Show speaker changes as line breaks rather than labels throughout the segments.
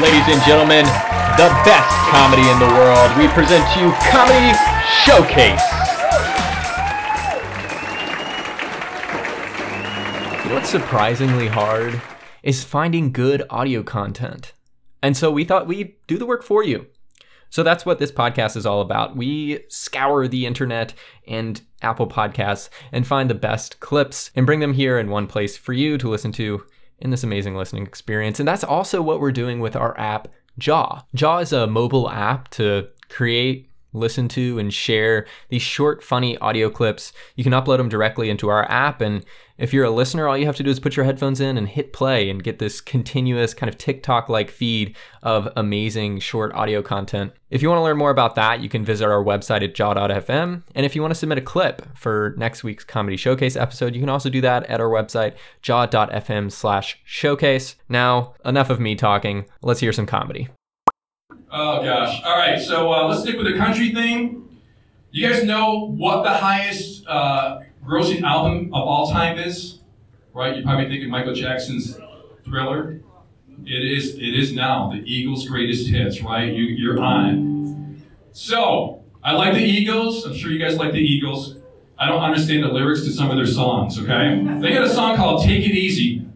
ladies and gentlemen, the best comedy in the world. We present to you Comedy Showcase. What's surprisingly hard is finding good audio content. And so we thought we'd do the work for you. So that's what this podcast is all about. We scour the internet and Apple Podcasts and find the best clips and bring them here in one place for you to listen to in this amazing listening experience. And that's also what we're doing with our app, Jaw. Jaw is a mobile app to create listen to and share these short, funny audio clips. You can upload them directly into our app. And if you're a listener, all you have to do is put your headphones in and hit play and get this continuous kind of TikTok like feed of amazing short audio content. If you want to learn more about that, you can visit our website at jaw.fm. And if you want to submit a clip for next week's comedy showcase episode, you can also do that at our website, jaw.fm slash showcase. Now, enough of me talking. Let's hear some comedy.
Oh gosh. All right. So uh, let's stick with the country thing. You guys know what the highest uh, grossing album of all time is, right? You're probably thinking Michael Jackson's Thriller. It is. It is now the Eagles' greatest hits, right? You, you're on. So I like the Eagles. I'm sure you guys like the Eagles. I don't understand the lyrics to some of their songs. Okay, they got a song called "Take It Easy."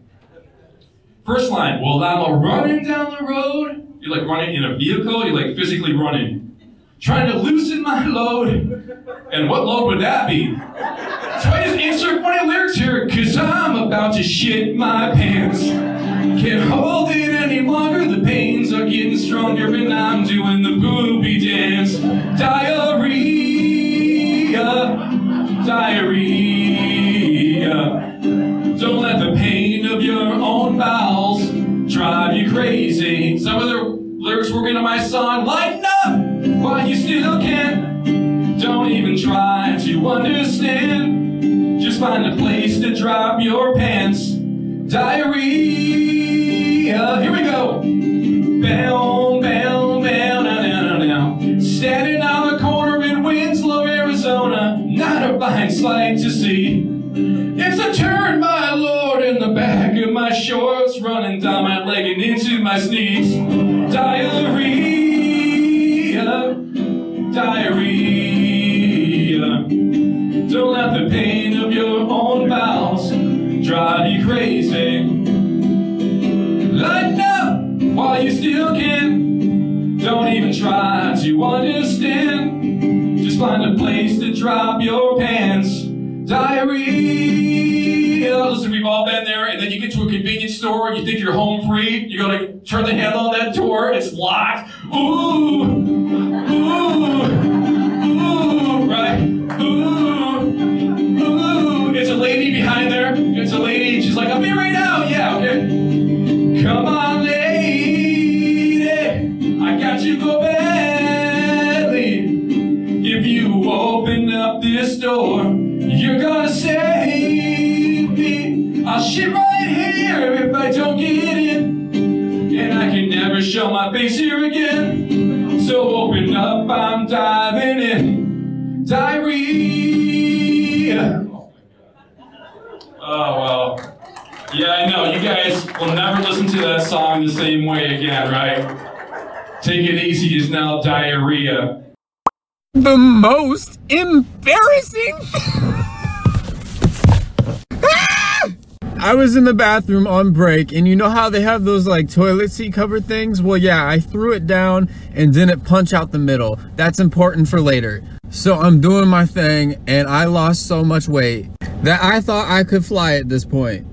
First line. Well, I'm a running down the road. You're like running in a vehicle. You're like physically running, trying to loosen my load. And what load would that be? So I just insert funny lyrics here, cause I'm about to shit my pants. Can't hold it any longer, the pains are getting stronger, and I'm doing the poopy dance. Diarrhea, diarrhea. Don't let the pain of your own bowels drive you crazy. Some of the lyrics were into my song, lighten up while you still can't. Don't even try to understand. Find a place to drop your pants. Diarrhea. Here we go. Bow, bow, bow, now, now, now. Standing on the corner in Winslow, Arizona. Not a blind sight to see. It's a turn, my lord, in the back of my shorts, running down my leg and into my sneaks. Drive you crazy. Lighten up while you still can. Don't even try to understand. Just find a place to drop your pants. Diarrhea. Listen, we've all been there, and then you get to a convenience store and you think you're home free. You go to turn the handle on that door, it's locked. Ooh, ooh, door, you're gonna save me. I'll shit right here if I don't get in. And I can never show my face here again. So open up, I'm diving in. Diarrhea. Oh, well. Yeah, I know. You guys will never listen to that song the same way again, right? Take it easy is now diarrhea.
The most embarrassing. Ah! I was in the bathroom on break, and you know how they have those like toilet seat cover things? Well, yeah, I threw it down and didn't punch out the middle. That's important for later. So I'm doing my thing, and I lost so much weight that I thought I could fly at this point.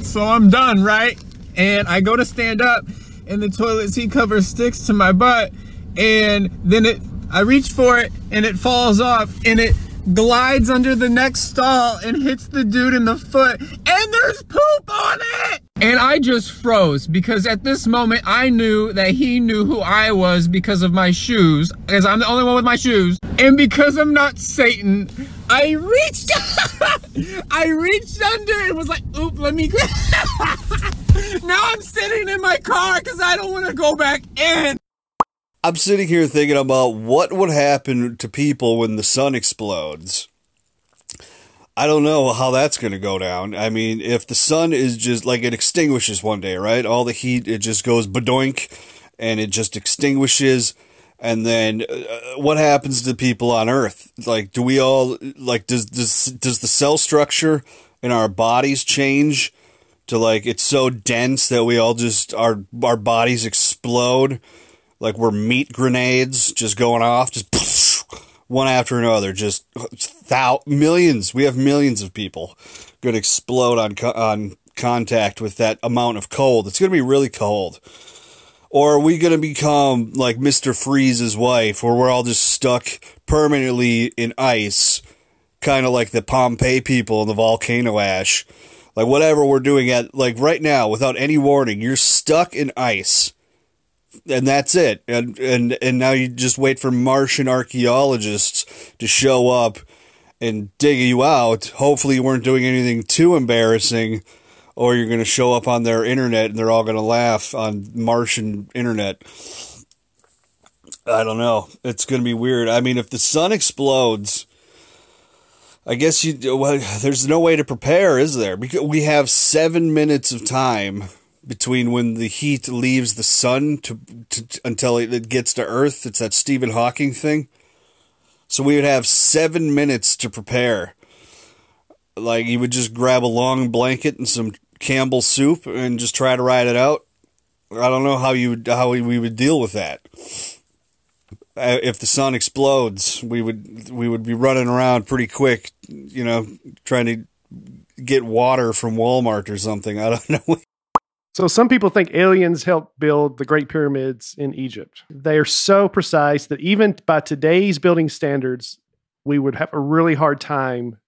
So I'm done, right? And I go to stand up, and the toilet seat cover sticks to my butt, and then it, I reach for it, and it falls off, and it glides under the next stall and hits the dude in the foot, and there's poop on it! And I just froze because at this moment I knew that he knew who I was because of my shoes, because I'm the only one with my shoes. And because I'm not Satan, I reached I reached under and was like, oop, let me Now I'm sitting in my car because I don't want to go back in.
I'm sitting here thinking about what would happen to people when the sun explodes. I don't know how that's going to go down. I mean, if the sun is just like it extinguishes one day, right? All the heat, it just goes badoink, and it just extinguishes. And then uh, what happens to people on Earth? Like, do we all like does does does the cell structure in our bodies change to like it's so dense that we all just our our bodies explode like we're meat grenades just going off just one after another just thou millions we have millions of people going to explode on co- on contact with that amount of cold. It's going to be really cold. Or are we going to become like Mr. Freeze's wife where we're all just stuck permanently in ice kind of like the Pompeii people in the volcano ash? Like whatever we're doing at like right now without any warning you're stuck in ice and that's it. And and and now you just wait for martian archaeologists to show up and dig you out. Hopefully you weren't doing anything too embarrassing or you're going to show up on their internet and they're all going to laugh on martian internet. I don't know. It's going to be weird. I mean if the sun explodes I guess you well, there's no way to prepare, is there? Because we have seven minutes of time between when the heat leaves the sun to, to until it gets to Earth. It's that Stephen Hawking thing. So we would have seven minutes to prepare. Like you would just grab a long blanket and some Campbell soup and just try to ride it out. I don't know how you how we would deal with that uh, if the sun explodes, we would we would be running around pretty quick, you know, trying to get water from Walmart or something. I don't know.
So some people think aliens helped build the Great Pyramids in Egypt. They are so precise that even by today's building standards, we would have a really hard time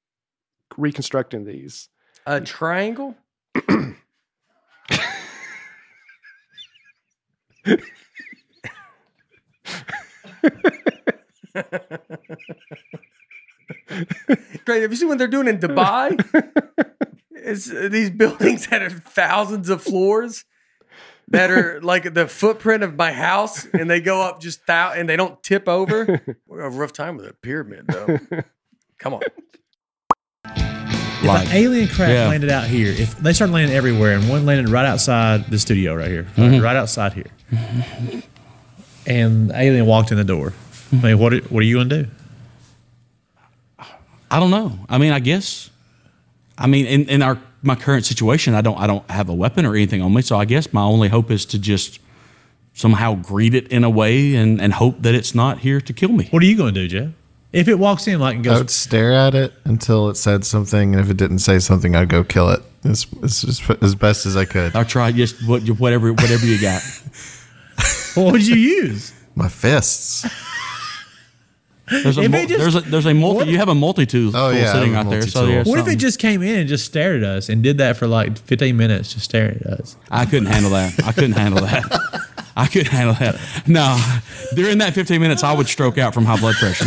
reconstructing these.
A triangle? Great. Have you seen what they're doing in Dubai? it's uh, these buildings that are thousands of floors that are like the footprint of my house, and they go up just thou and they don't tip over. We have a rough time with a pyramid, though. Come on.
If
Like-
an alien craft
yeah.
landed out here, if they started landing everywhere, and one landed right outside the studio right here,
Mm-hmm.
right outside here, and the alien walked in the door, I mean, what are, what are you gonna do?
I don't know. I mean, I guess. I mean, in, in our my current situation, I don't I don't have a weapon or anything on me, so I guess my only hope is to just somehow greet it in a way and, and hope that it's not here to kill me.
What are you gonna do, Jeff? If it walks in like and
I
goes,
would stare at it until it said something, and if it didn't say something, I'd go kill it as, as, as, as best as I could.
I'll try just what whatever whatever you got.
what would you use?
My fists.
There's a, mul-
just-
there's a there's a multi
what-
you have a multi tool
Oh, yeah,
sitting out there. So
multi-tool.
What if it just came in and just stared at us and did that for like 15 minutes, just staring at us?
I couldn't handle that. I couldn't handle that. I couldn't handle that. No, during that 15 minutes, I would stroke out from high blood pressure.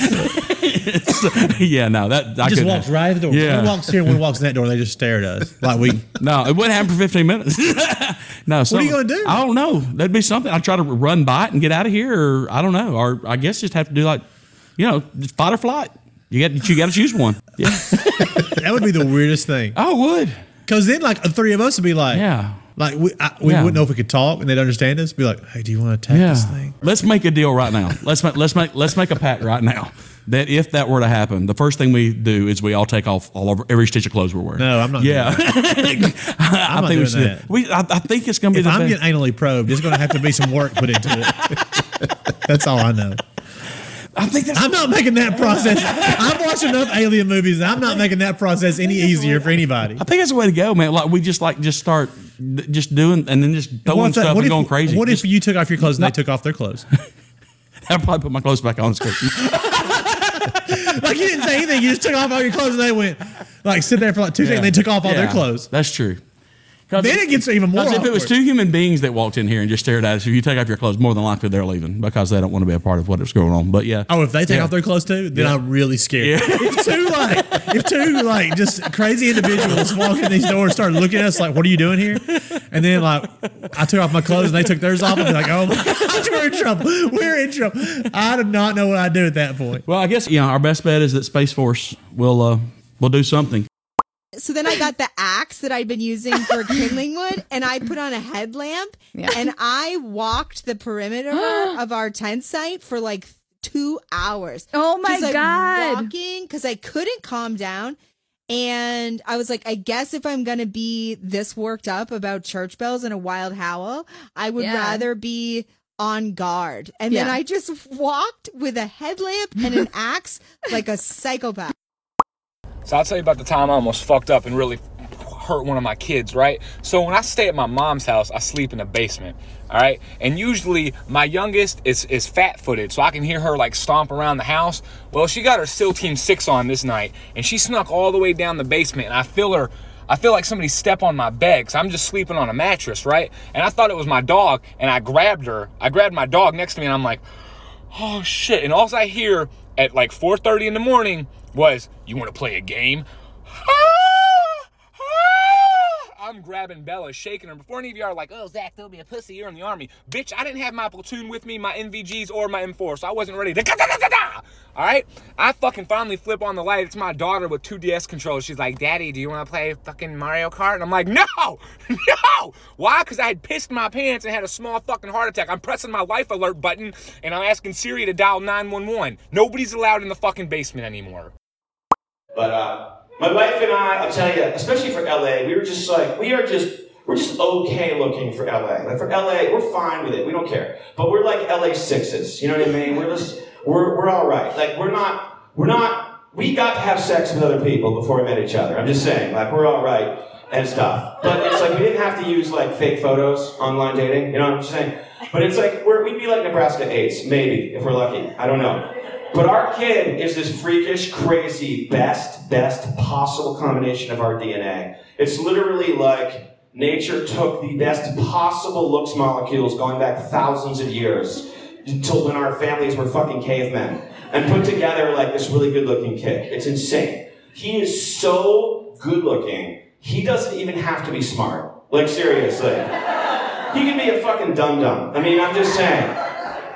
So, yeah, no, that I
just walks
handle-
right at the door.
Yeah.
One walks here, and one walks in that door, and they just stare at us like we.
No, it wouldn't happen for 15 minutes. no,
What are you gonna do?
I don't know. That'd be something. I'd try to run by it and get out of here, or I don't know, or I guess just have to do like, you know, fight or flight. You got you got to choose one. Yeah,
That would be the weirdest thing.
I would.
Because then, like, the three of us would be like,
Yeah.
Like we, I, we
Yeah.
wouldn't know if we could talk, and they'd understand us. Be like, hey, do you want to attack
Yeah.
this thing?
Let's make a deal right now. Let's make let's make let's make a pact right now that if that were to happen, the first thing we do is we all take off all over every stitch of clothes we're wearing.
No, I'm not
Yeah,
doing
I,
not
think we
doing
should.
that.
We I, I think it's gonna be
If
the
I'm
best.
getting anally probed, there's going to have to be some work put into it. That's all I know.
I think that's
I'm not making that process. I've watched enough alien movies, and I'm not making that process any easier for anybody.
I think that's the way to go, man. Like we just like just start d- just doing and then just throwing stuff and
if,
going crazy.
What
Just-
if you took off your clothes and they took off their clothes?
I'll probably put my clothes back on.
like you didn't say anything. You just took off all your clothes and they went like sit there for like two seconds. and They took off all their clothes.
That's true.
Then it gets even more.
if it was two human beings that walked in here and just stared at us, if you take off your clothes, more than likely they're leaving because they don't want to be a part of what is going on. But yeah.
Oh, if they take
Yeah.
off their clothes too, then
Yeah.
I'm really scared.
Yeah.
If two like, if two like just crazy individuals walk in these doors, start looking at us like, "What are you doing here?" And then like, I took off my clothes and they took theirs off, and be like, "Oh my gosh, we're in trouble. We're in trouble." I do not know what I'd do at that point.
Well, I guess you know our best bet is that Space Force will uh, will do something.
So then I got the axe that I'd been using for kindling wood and I put on a headlamp
Yeah.
and I walked the perimeter of our tent site for like two hours.
Oh my
like,
God.
Walking because I couldn't calm down. And I was like, I guess if I'm going to be this worked up about church bells and a wild howl, I would
Yeah.
rather be on guard. And then I just walked with a headlamp and an axe like a psychopath.
So I'll tell you about the time I almost fucked up and really hurt one of my kids, right? So when I stay at my mom's house, I sleep in the basement, all right? And usually my youngest is, is fat footed, so I can hear her like stomp around the house. Well, she got her SEAL Team 6 on this night, and she snuck all the way down the basement, and I feel her. I feel like somebody step on my bed because I'm just sleeping on a mattress, right? And I thought it was my dog, and I grabbed her. I grabbed my dog next to me, and I'm like, oh shit. And all I hear at like 4:30 in the morning was, "You want to play a game?" I'm grabbing Bella, shaking her. Before any of you are like, oh, Zach, throw me a pussy, you're in the army. Bitch, I didn't have my platoon with me, my NVGs, or my M4, so I wasn't ready. All right? I fucking finally flip on the light. It's my daughter with two DS controllers. She's like, Daddy, do you want to play fucking Mario Kart? And I'm like, no, no. Why? Because I had pissed my pants and had a small fucking heart attack. I'm pressing my life alert button and I'm asking Siri to dial 911. Nobody's allowed in the fucking basement anymore.
But uh, my wife and I, I'll tell you, especially for LA, we were just like, we are just, we're just okay looking for LA. Like for LA, we're fine with it. We don't care. But we're like LA sixes. You know what I mean? We're just, we're, we're all right. Like we're not, we're not, we got to have sex with other people before we met each other. I'm just saying, like we're all right and stuff. But it's like we didn't have to use like fake photos online dating. You know what I'm saying? But it's like we're, we'd be like Nebraska eights, maybe if we're lucky. I don't know. But our kid is this freakish, crazy, best, best possible combination of our DNA. It's literally like nature took the best possible looks molecules going back thousands of years until when our families were fucking cavemen and put together like this really good looking kid. It's insane. He is so good looking, he doesn't even have to be smart. Like, seriously. He could be a fucking dum dum. I mean, I'm just saying.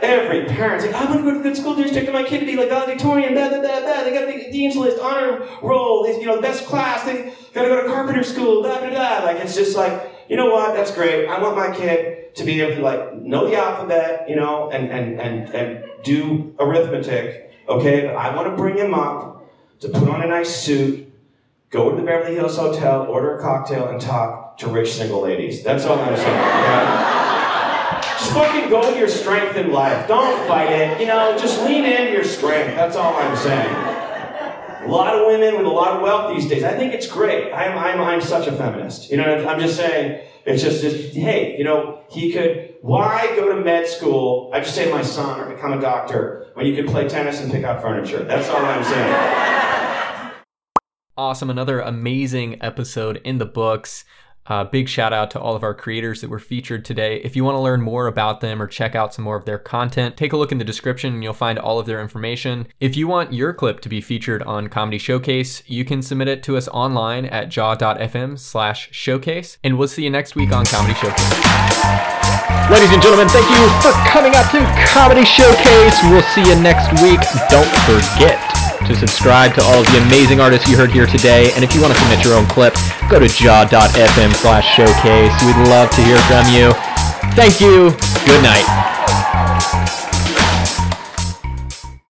Every parent's like, I want to go to a good school district and my kid to be like valedictorian, blah, blah, blah, blah. They got to be dean's list, honor roll, you know, best class. They got to go to carpenter school, blah, blah, blah. Like, it's just like, you know what? That's great. I want my kid to be able to, like, know the alphabet, you know, and, and, and, and do arithmetic, okay? But I want to bring him up to put on a nice suit, go to the Beverly Hills Hotel, order a cocktail, and talk to rich single ladies. That's all I'm saying, okay? Just fucking go with your strength in life. Don't fight it. You know, just lean into your strength. That's all I'm saying. A lot of women with a lot of wealth these days. I think it's great. I'm, I'm, I'm such a feminist. You know, I'm just saying, it's just, just, hey, you know, he could, why go to med school? I just say to my son, or become a doctor, when you could play tennis and pick out furniture. That's all I'm saying.
Awesome. Another amazing episode in the books. Uh, big shout out to all of our creators that were featured today. If you want to learn more about them or check out some more of their content, take a look in the description and you'll find all of their information. If you want your clip to be featured on Comedy Showcase, you can submit it to us online at jaw.fm slash showcase. And we'll see you next week on Comedy Showcase. Ladies and gentlemen, thank you for coming out to Comedy Showcase. We'll see you next week. Don't forget to subscribe to all of the amazing artists you heard here today. And if you want to submit your own clip, go to jaw.fm slash showcase. We'd love to hear from you. Thank you. Good night.